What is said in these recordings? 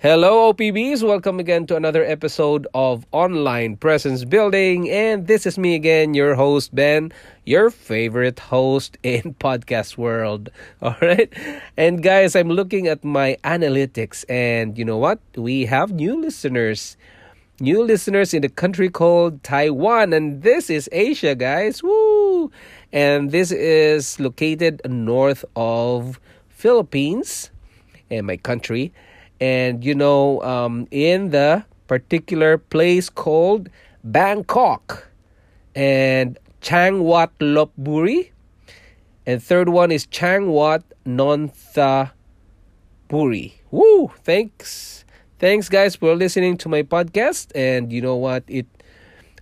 Hello, OPBs. Welcome again to another episode of Online Presence Building. And this is me again, your host, Ben, your favorite host in podcast world. All right. And guys, I'm looking at my analytics, and you know what? We have new listeners. New listeners in the country called Taiwan. And this is Asia, guys. Woo! And this is located north of Philippines and my country and you know um, in the particular place called Bangkok and Changwat Lopburi and third one is Changwat Nonthaburi. Woo! Thanks, thanks guys for listening to my podcast. And you know what? It,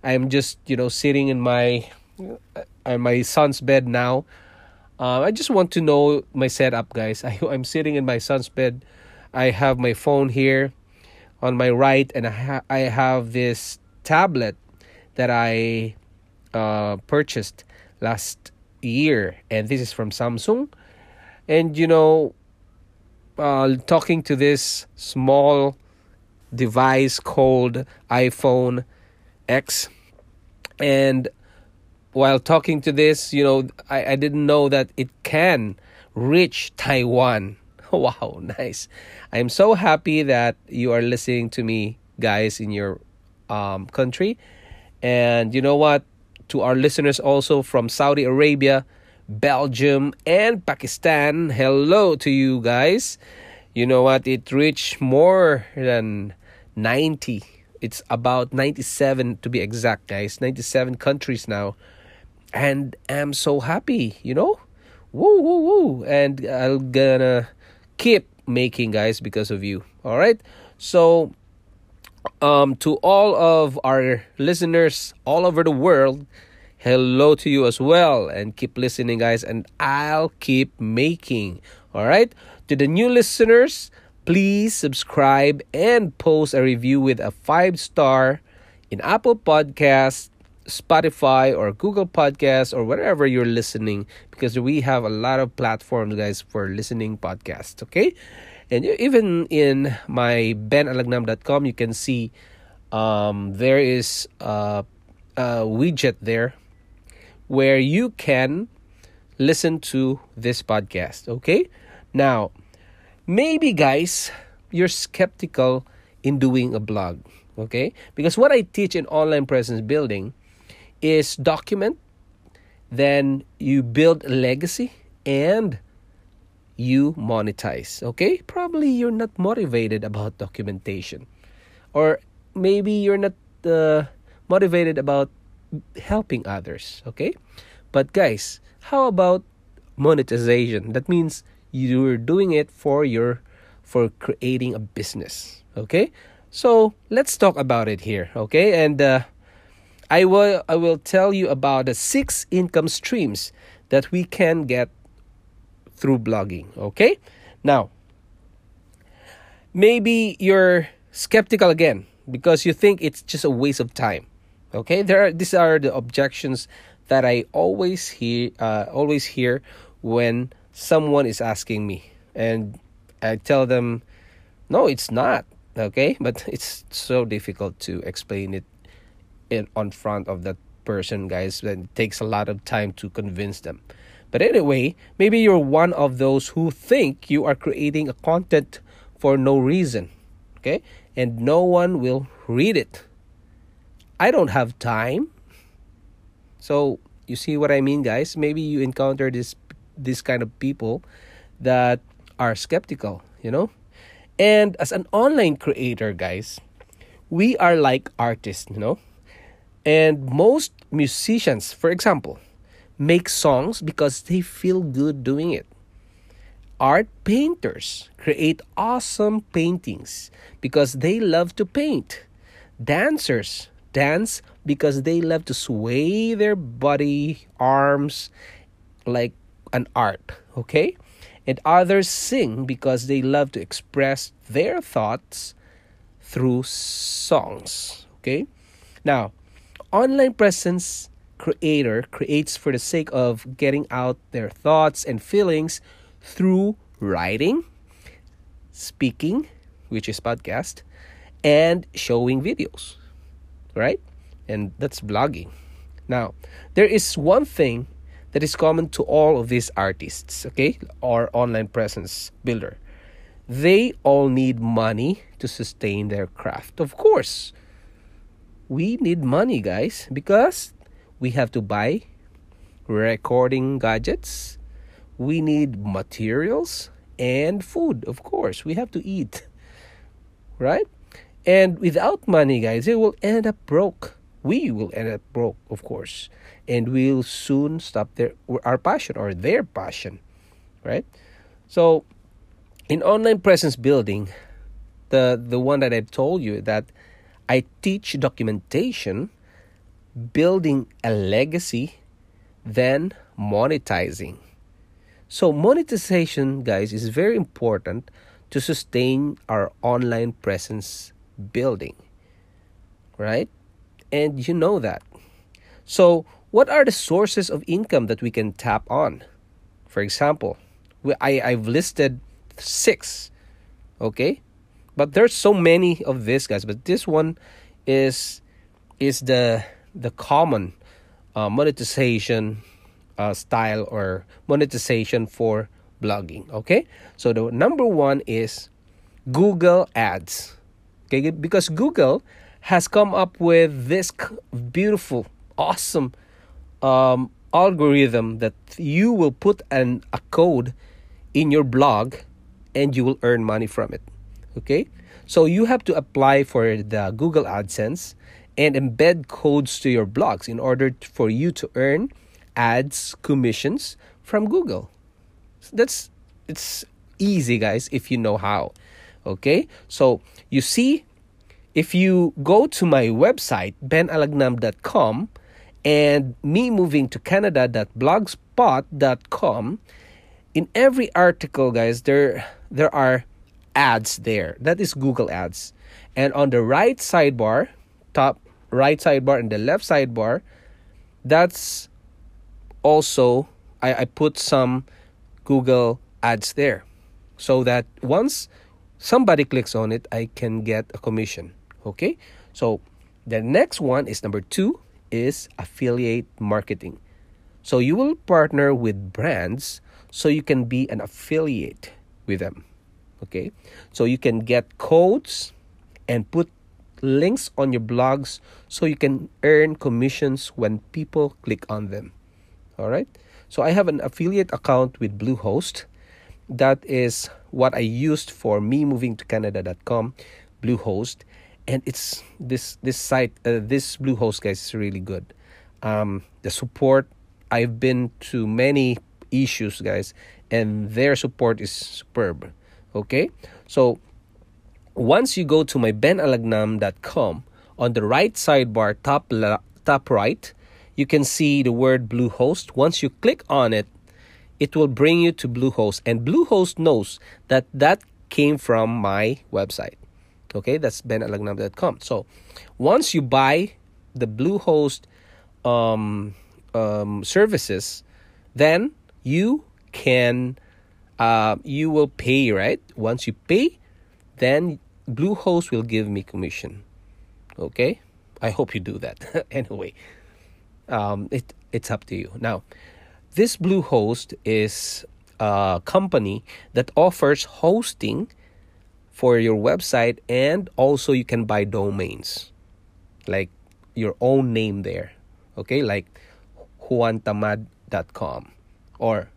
I'm just you know sitting in my, uh, my son's bed now. Uh, I just want to know my setup, guys. I, I'm sitting in my son's bed I have my phone here on my right, and I, ha- I have this tablet that I uh, purchased last year, and this is from Samsung. And you know, uh, talking to this small device called iPhone X, and while talking to this, you know, I, I didn't know that it can reach Taiwan wow, nice. I'm so happy that you are listening to me, guys, in your um, country. And you know what? To our listeners also from Saudi Arabia, Belgium, and Pakistan, hello to you guys. You know what? It reached more than 90. It's about 97 to be exact, guys. 97 countries now. And I'm so happy, you know? Woo, woo, woo. And I'm gonna keep making guys because of you. All right? So um to all of our listeners all over the world hello to you as well. And keep listening guys and i'll keep making. All right? To the new listeners please subscribe and post a review with a five star in apple podcast Spotify or Google Podcasts or wherever you're listening because we have a lot of platforms, guys, for listening podcasts. Okay, and even in my benalagnam.com, you can see um, there is a, a widget there where you can listen to this podcast. Okay, now maybe, guys, you're skeptical in doing a blog okay because what i teach in online presence building is document, then you build a legacy, and you monetize. Okay? Probably you're not motivated about documentation. Or maybe you're not uh, motivated about helping others. Okay? But guys, how about monetization? That means you're doing it for your for creating a business. Okay? So let's talk about it here. Okay? And uh, I will I will tell you about the six income streams that we can get through blogging, okay? Now, maybe you're skeptical again because you think it's just a waste of time. Okay? There are these are the objections that I always hear uh, always hear when someone is asking me and I tell them no, it's not. Okay? But it's so difficult to explain it in on front of that person guys it takes a lot of time to convince them. But anyway maybe you're one of those who think you are creating a content for no reason okay? And no one will read it. I don't have time. So you see what i mean guys? Maybe you encounter this this kind of people that are skeptical you know? And as an online creator guys we are like artists you know and most musicians, for example, make songs because they feel good doing it. Art painters create awesome paintings because they love to paint. Dancers dance because they love to sway their body, arms like an art, okay? And others sing because they love to express their thoughts through songs, okay? Now, online presence creator creates for the sake of getting out their thoughts and feelings through writing, speaking, which is podcast, and showing videos, right? And that's blogging. Now, there is one thing that is common to all of these artists, okay, or online presence builder. They all need money to sustain their craft. Of course, we need money, guys, because we have to buy recording gadgets, we need materials and food, of course. We have to eat, right? And without money, guys, it will end up broke. We will end up broke, of course, and we'll soon stop their our passion or their passion, right? So, in online presence building, the the one that I've told you that I teach documentation, building a legacy, then monetizing. So, monetization, guys, is very important to sustain our online presence building, right? And you know that. So, what are the sources of income that we can tap on? For example, I, I've listed six, okay? But there's so many of these guys but this one is is the the common uh, monetization uh, style or monetization for blogging okay? So the number one is google ads okay? Because google has come up with this beautiful awesome um, algorithm that you will put an a code in your blog and you will earn money from it Okay? So you have to apply for the Google AdSense and embed codes to your blogs in order for you to earn ads commissions from Google. That's it's easy guys if you know how. Okay? So you see if you go to my website benalagnam.com and me moving to canada.blogspot.com in every article guys there there are ads there. That is Google Ads. And on the right sidebar, top right sidebar and the left sidebar, that's also I, I put some Google ads there. So that once somebody clicks on it, I can get a commission. Okay? So the next one is number two is affiliate marketing. So you will partner with brands so you can be an affiliate with them okay? So you can get codes and put links on your blogs so you can earn commissions when people click on them. All right so i have an affiliate account with bluehost. That is what i used for me moving to canada.com bluehost. And it's this this site uh, this bluehost guys is really good. Um, the support i've been to many issues guys and their support is superb Okay? So, once you go to my benalagnam.com, on the right sidebar, top, la- top right, you can see the word Bluehost. Once you click on it, it will bring you to Bluehost. And Bluehost knows that that came from my website. Okay, that's benalagnam.com. So, once you buy the Bluehost um, um, services, then you can uh, you will pay, right? Once you pay, then Bluehost will give me commission. Okay? I hope you do that. anyway, um, it it's up to you. Now, this Bluehost is a company that offers hosting for your website and also you can buy domains like your own name there okay like juantamad.com or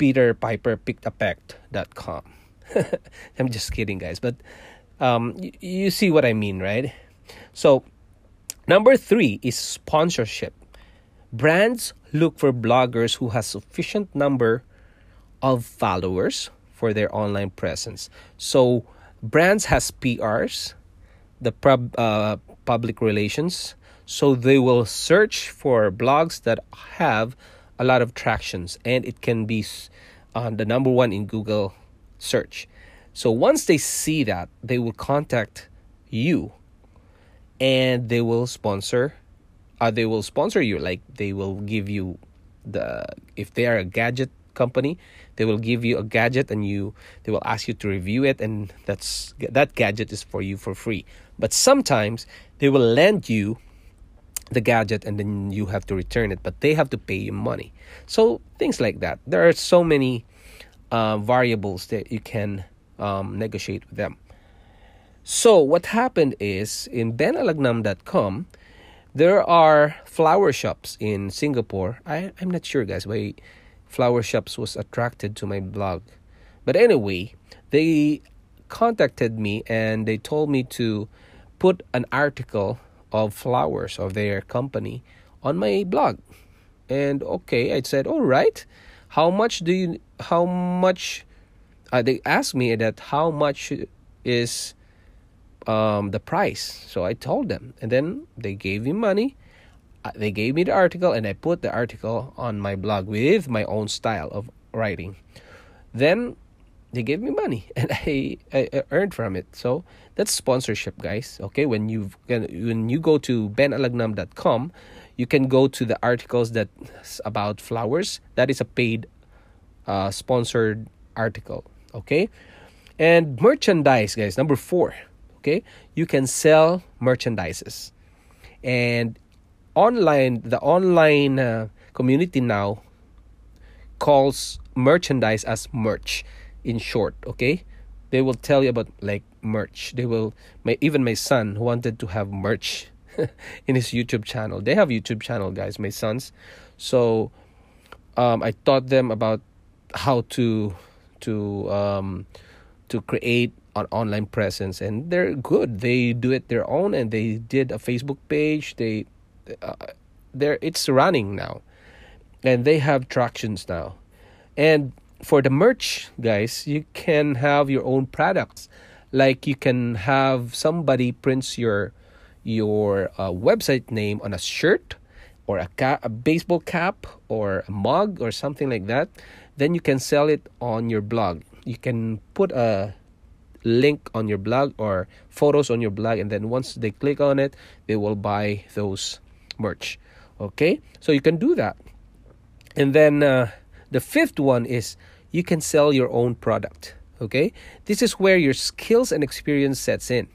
peterpiperpickedapact.com. I'm just kidding, guys, but um, y- you see what I mean, right? So, number three is sponsorship. Brands look for bloggers who has sufficient number of followers for their online presence. So brands has PRs, the pub, uh, public relations. So they will search for blogs that have a lot of tractions, and it can be uh, the number one in Google search. So once they see that, they will contact you, and they will sponsor. Uh, they will sponsor you, like they will give you the if they are a gadget company they will give you a gadget and you they will ask you to review it and that's that gadget is for you for free but sometimes they will lend you the gadget and then you have to return it but they have to pay you money so things like that there are so many uh, variables that you can um, negotiate with them so what happened is in benalagnam.com there are flower shops in Singapore. I, I'm not sure, guys, why flower shops was attracted to my blog. But anyway, they contacted me and they told me to put an article of flowers of their company on my blog. And okay, I said, all right. How much do you? How much? Uh, they asked me that how much is um, the price. So I told them, and then they gave me money. Uh, they gave me the article, and I put the article on my blog with my own style of writing. Then they gave me money, and I, I earned from it. So that's sponsorship, guys. Okay, when you when you go to benalagnam.com, you can go to the articles that about flowers. That is a paid, uh, sponsored article. Okay, and merchandise, guys. Number four okay you can sell merchandises and online the online uh, community now calls merchandise as merch in short okay they will tell you about like merch. They will my, even my son wanted to have merch in his youtube channel. They have youtube channel guys my sons. So um, i taught them about how to to um, to create an online presence. And they're good. They do it their own and they did a facebook page. They uh, they're it's running now. And they have tractions now. And for the merch guys you can have your own products. Like you can have somebody prints your your uh, website name on a shirt or a, ca- a baseball cap or a mug or something like that. Then you can sell it on your blog. You can put a link on your blog or photos on your blog and then once they click on it they will buy those merch. Okay? So you can do that. And then uh, the fifth one is you can sell your own product okay? This is where your skills and experience sets in.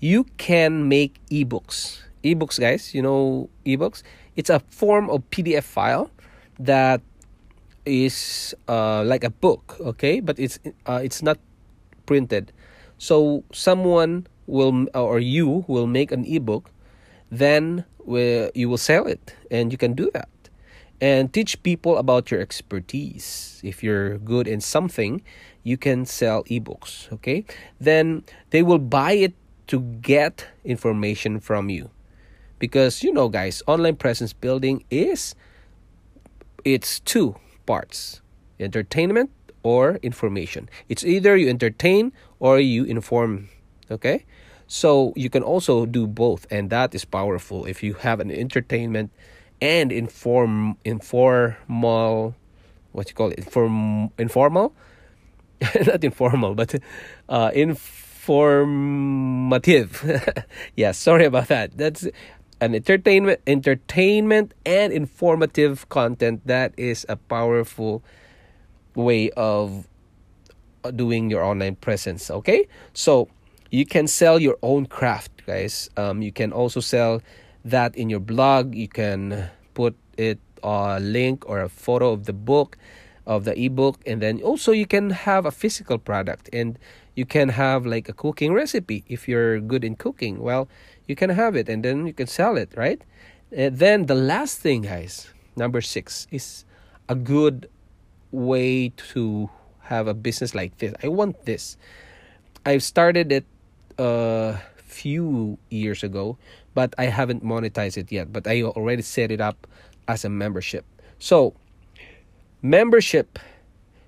You can make ebooks. Ebooks guys you know ebooks? It's a form of pdf file that is uh, like a book okay? But it's uh, it's not printed. So someone will or you will make an ebook, then you will sell it, and you can do that, and teach people about your expertise. If you're good in something, you can sell ebooks. Okay, then they will buy it to get information from you, because you know, guys, online presence building is it's two parts: entertainment or information. It's either you entertain or you inform. Okay? So you can also do both, and that is powerful if you have an entertainment and inform informal what you call it inform informal? Not informal but uh informative. Yeah sorry about that. That's an entertainment entertainment and informative content that is a powerful way of doing your online presence okay? So you can sell your own craft guys. Um, you can also sell that in your blog you can put it a link or a photo of the book of the ebook and then also you can have a physical product and you can have like a cooking recipe if you're good in cooking well you can have it and then you can sell it right and then the last thing guys number six is a good way to have a business like this. I want this. I've started it a few years ago, but I haven't monetized it yet. But I already set it up as a membership. So, membership,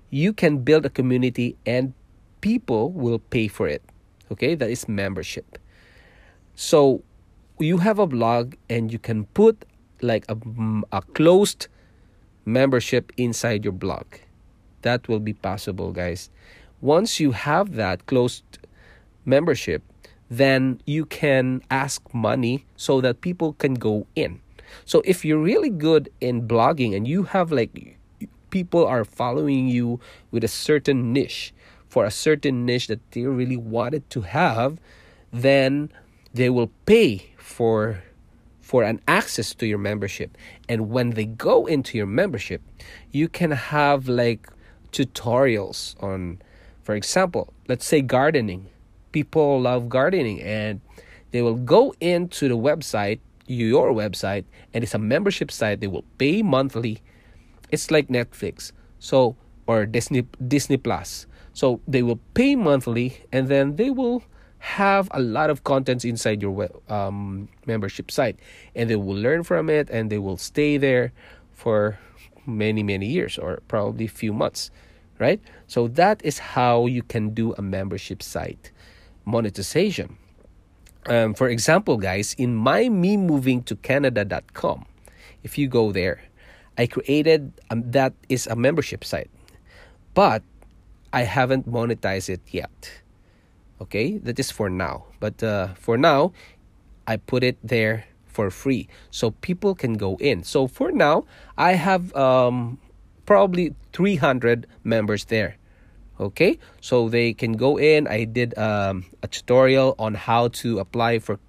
you can build a community and people will pay for it. Okay, that is membership. So you have a blog and you can put like a, a closed membership inside your blog. That will be possible, guys. Once you have that closed membership, then you can ask money so that people can go in. So if you're really good in blogging and you have like people are following you with a certain niche for a certain niche that they really wanted to have, then they will pay for for an access to your membership. And when they go into your membership, you can have like tutorials on for example, let's say gardening. People love gardening and they will go into the website, your website, and it's a membership site. They will pay monthly. It's like Netflix. So or Disney Disney Plus. So they will pay monthly and then they will have a lot of contents inside your um, membership site and they will learn from it and they will stay there for many many years or probably few months right so that is how you can do a membership site monetization. Um, for example guys in my me moving to canada.com if you go there i created um, that is a membership site but i haven't monetized it yet. Okay? That is for now. But uh, for now i put it there for free so people can go in. So for now i have um, probably 300 members there okay? So they can go in. I did um, a tutorial on how to apply for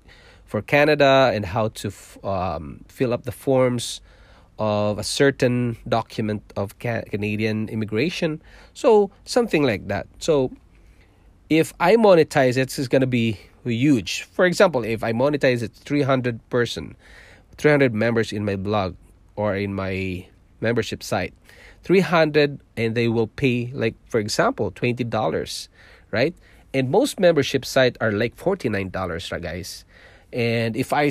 for canada and how to um, fill up the forms of a certain document of ca- canadian immigration. So something like that. So if I monetize it, it's going to be huge. For example, if I monetize it 300 person, 300 members in my blog or in my membership site, 300 and they will pay like for example $20, right? And most membership sites are like $49, guys. And if I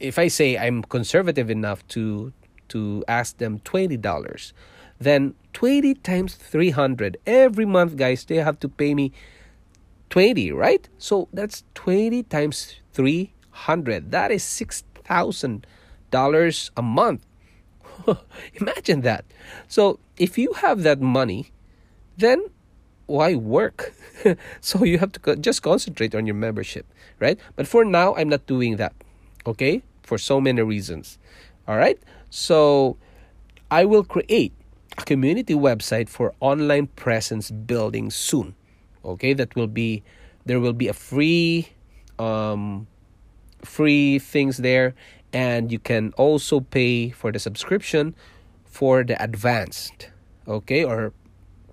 if I say I'm conservative enough to to ask them $20, then 20 times 300 every month guys they have to pay me 20, right? So that's 20 times 300. That is $6,000 a month. Imagine that. So if you have that money, then why work? so you have to just concentrate on your membership, right? But for now, I'm not doing that, okay? For so many reasons. All right? So I will create a community website for online presence building soon okay that will be there will be a free um free things there and you can also pay for the subscription for the advanced okay or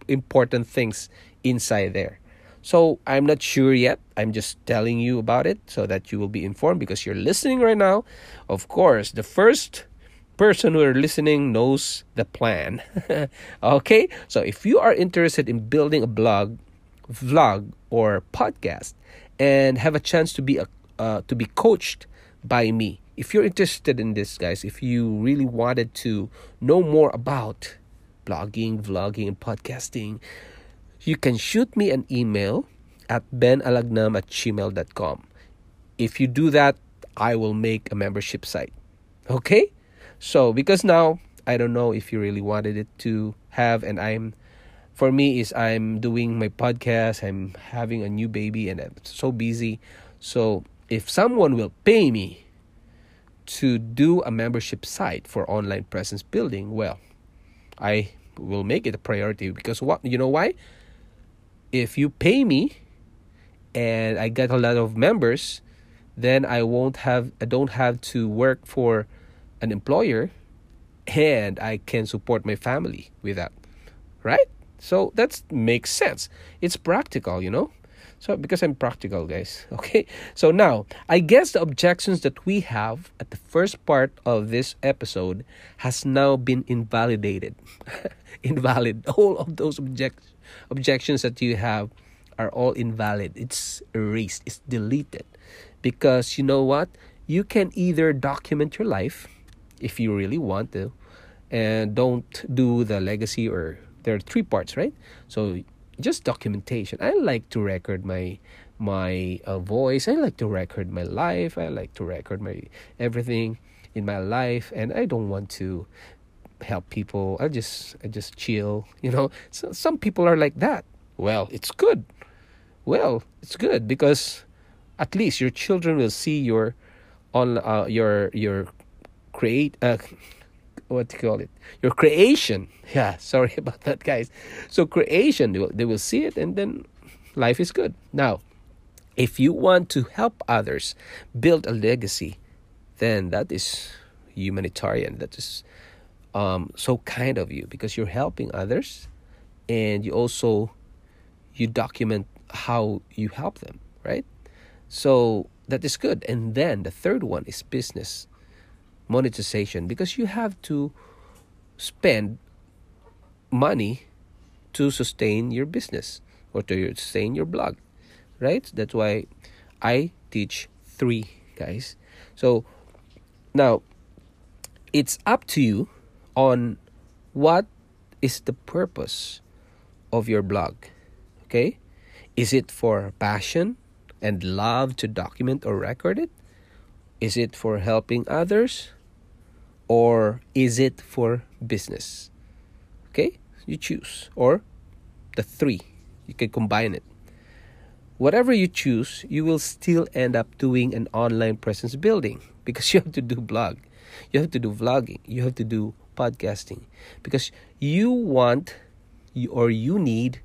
important things inside there. So i'm not sure yet. I'm just telling you about it so that you will be informed because you're listening right now. Of course the first person who are listening knows the plan okay? So if you are interested in building a blog vlog or podcast and have a chance to be a uh, to be coached by me. If you're interested in this, guys, if you really wanted to know more about blogging, vlogging, and podcasting, you can shoot me an email at benalagnam at gmail.com. If you do that, I will make a membership site. Okay? So, because now I don't know if you really wanted it to have, and I'm for me is I'm doing my podcast, I'm having a new baby and I'm so busy. So if someone will pay me to do a membership site for online presence building, well, I will make it a priority because what you know why? If you pay me and I get a lot of members, then I won't have I don't have to work for an employer and I can support my family with that. Right? So that makes sense. It's practical, you know? So because I'm practical, guys. Okay? So now, I guess the objections that we have at the first part of this episode has now been invalidated. invalid. All of those object- objections that you have are all invalid. It's erased, it's deleted. Because you know what? You can either document your life if you really want to and don't do the legacy or there are three parts, right? So just documentation. I like to record my my uh, voice. I like to record my life. I like to record my everything in my life, and I don't want to help people. I just I just chill. You know, so some people are like that. Well, it's good. Well, it's good because at least your children will see your on uh, your your create uh, what you call it. Your creation. Yeah sorry about that guys. So creation they will, they will see it and then life is good. Now if you want to help others build a legacy then that is humanitarian. That is um, so kind of you because you're helping others and you also you document how you help them right? So that is good. And then the third one is business monetization because you have to spend money to sustain your business or to sustain your blog right? That's why i teach three guys. So now it's up to you on what is the purpose of your blog okay? Is it for passion and love to document or record it is it for helping others or is it for business? Okay, you choose. Or the three, you can combine it. Whatever you choose, you will still end up doing an online presence building because you have to do blog, you have to do vlogging, you have to do podcasting because you want or you need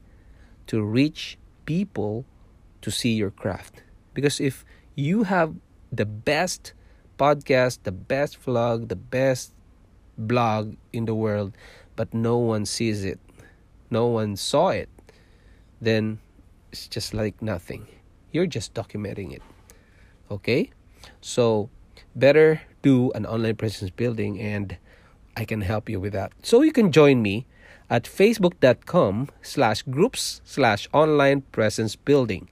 to reach people to see your craft. Because if you have the best podcast, the best vlog, the best blog in the world, but no one sees it, no one saw it, then it's just like nothing. You're just documenting it. Okay? So, better do an online presence building and I can help you with that. So, you can join me at facebook.com slash groups slash online presence building.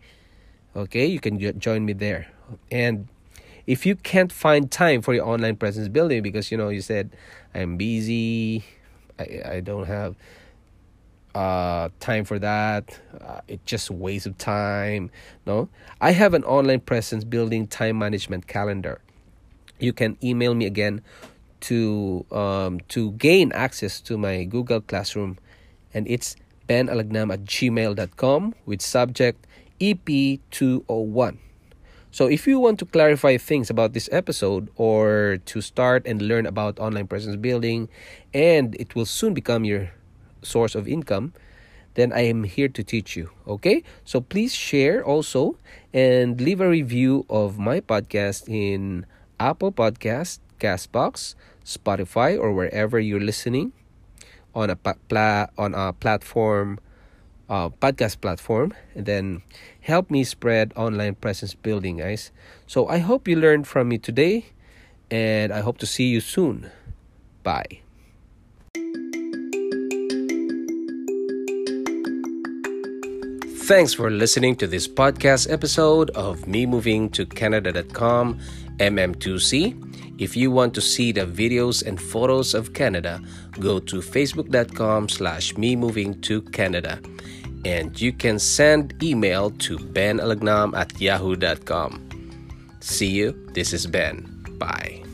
Okay? You can join me there. And if you can't find time for your online presence building because you know you said i'm busy i, I don't have uh, time for that uh, it's just a waste of time no? I have an online presence building time management calendar. You can email me again to um, to gain access to my google classroom and it's benalagnam at gmail.com with subject ep201 so, if you want to clarify things about this episode or to start and learn about online presence building, and it will soon become your source of income, then I am here to teach you. Okay? So, please share also and leave a review of my podcast in Apple Podcast, Castbox, Spotify, or wherever you're listening on a pla- on a platform uh, podcast platform and then help me spread online presence building guys. So i hope you learned from me today and i hope to see you soon. Bye. Thanks for listening to this podcast episode of Me Moving to Canada.com MM2C. If you want to see the videos and photos of Canada, go to facebook.com slash me moving to Canada and you can send email to benalagnam at yahoo.com. See you. This is Ben. Bye.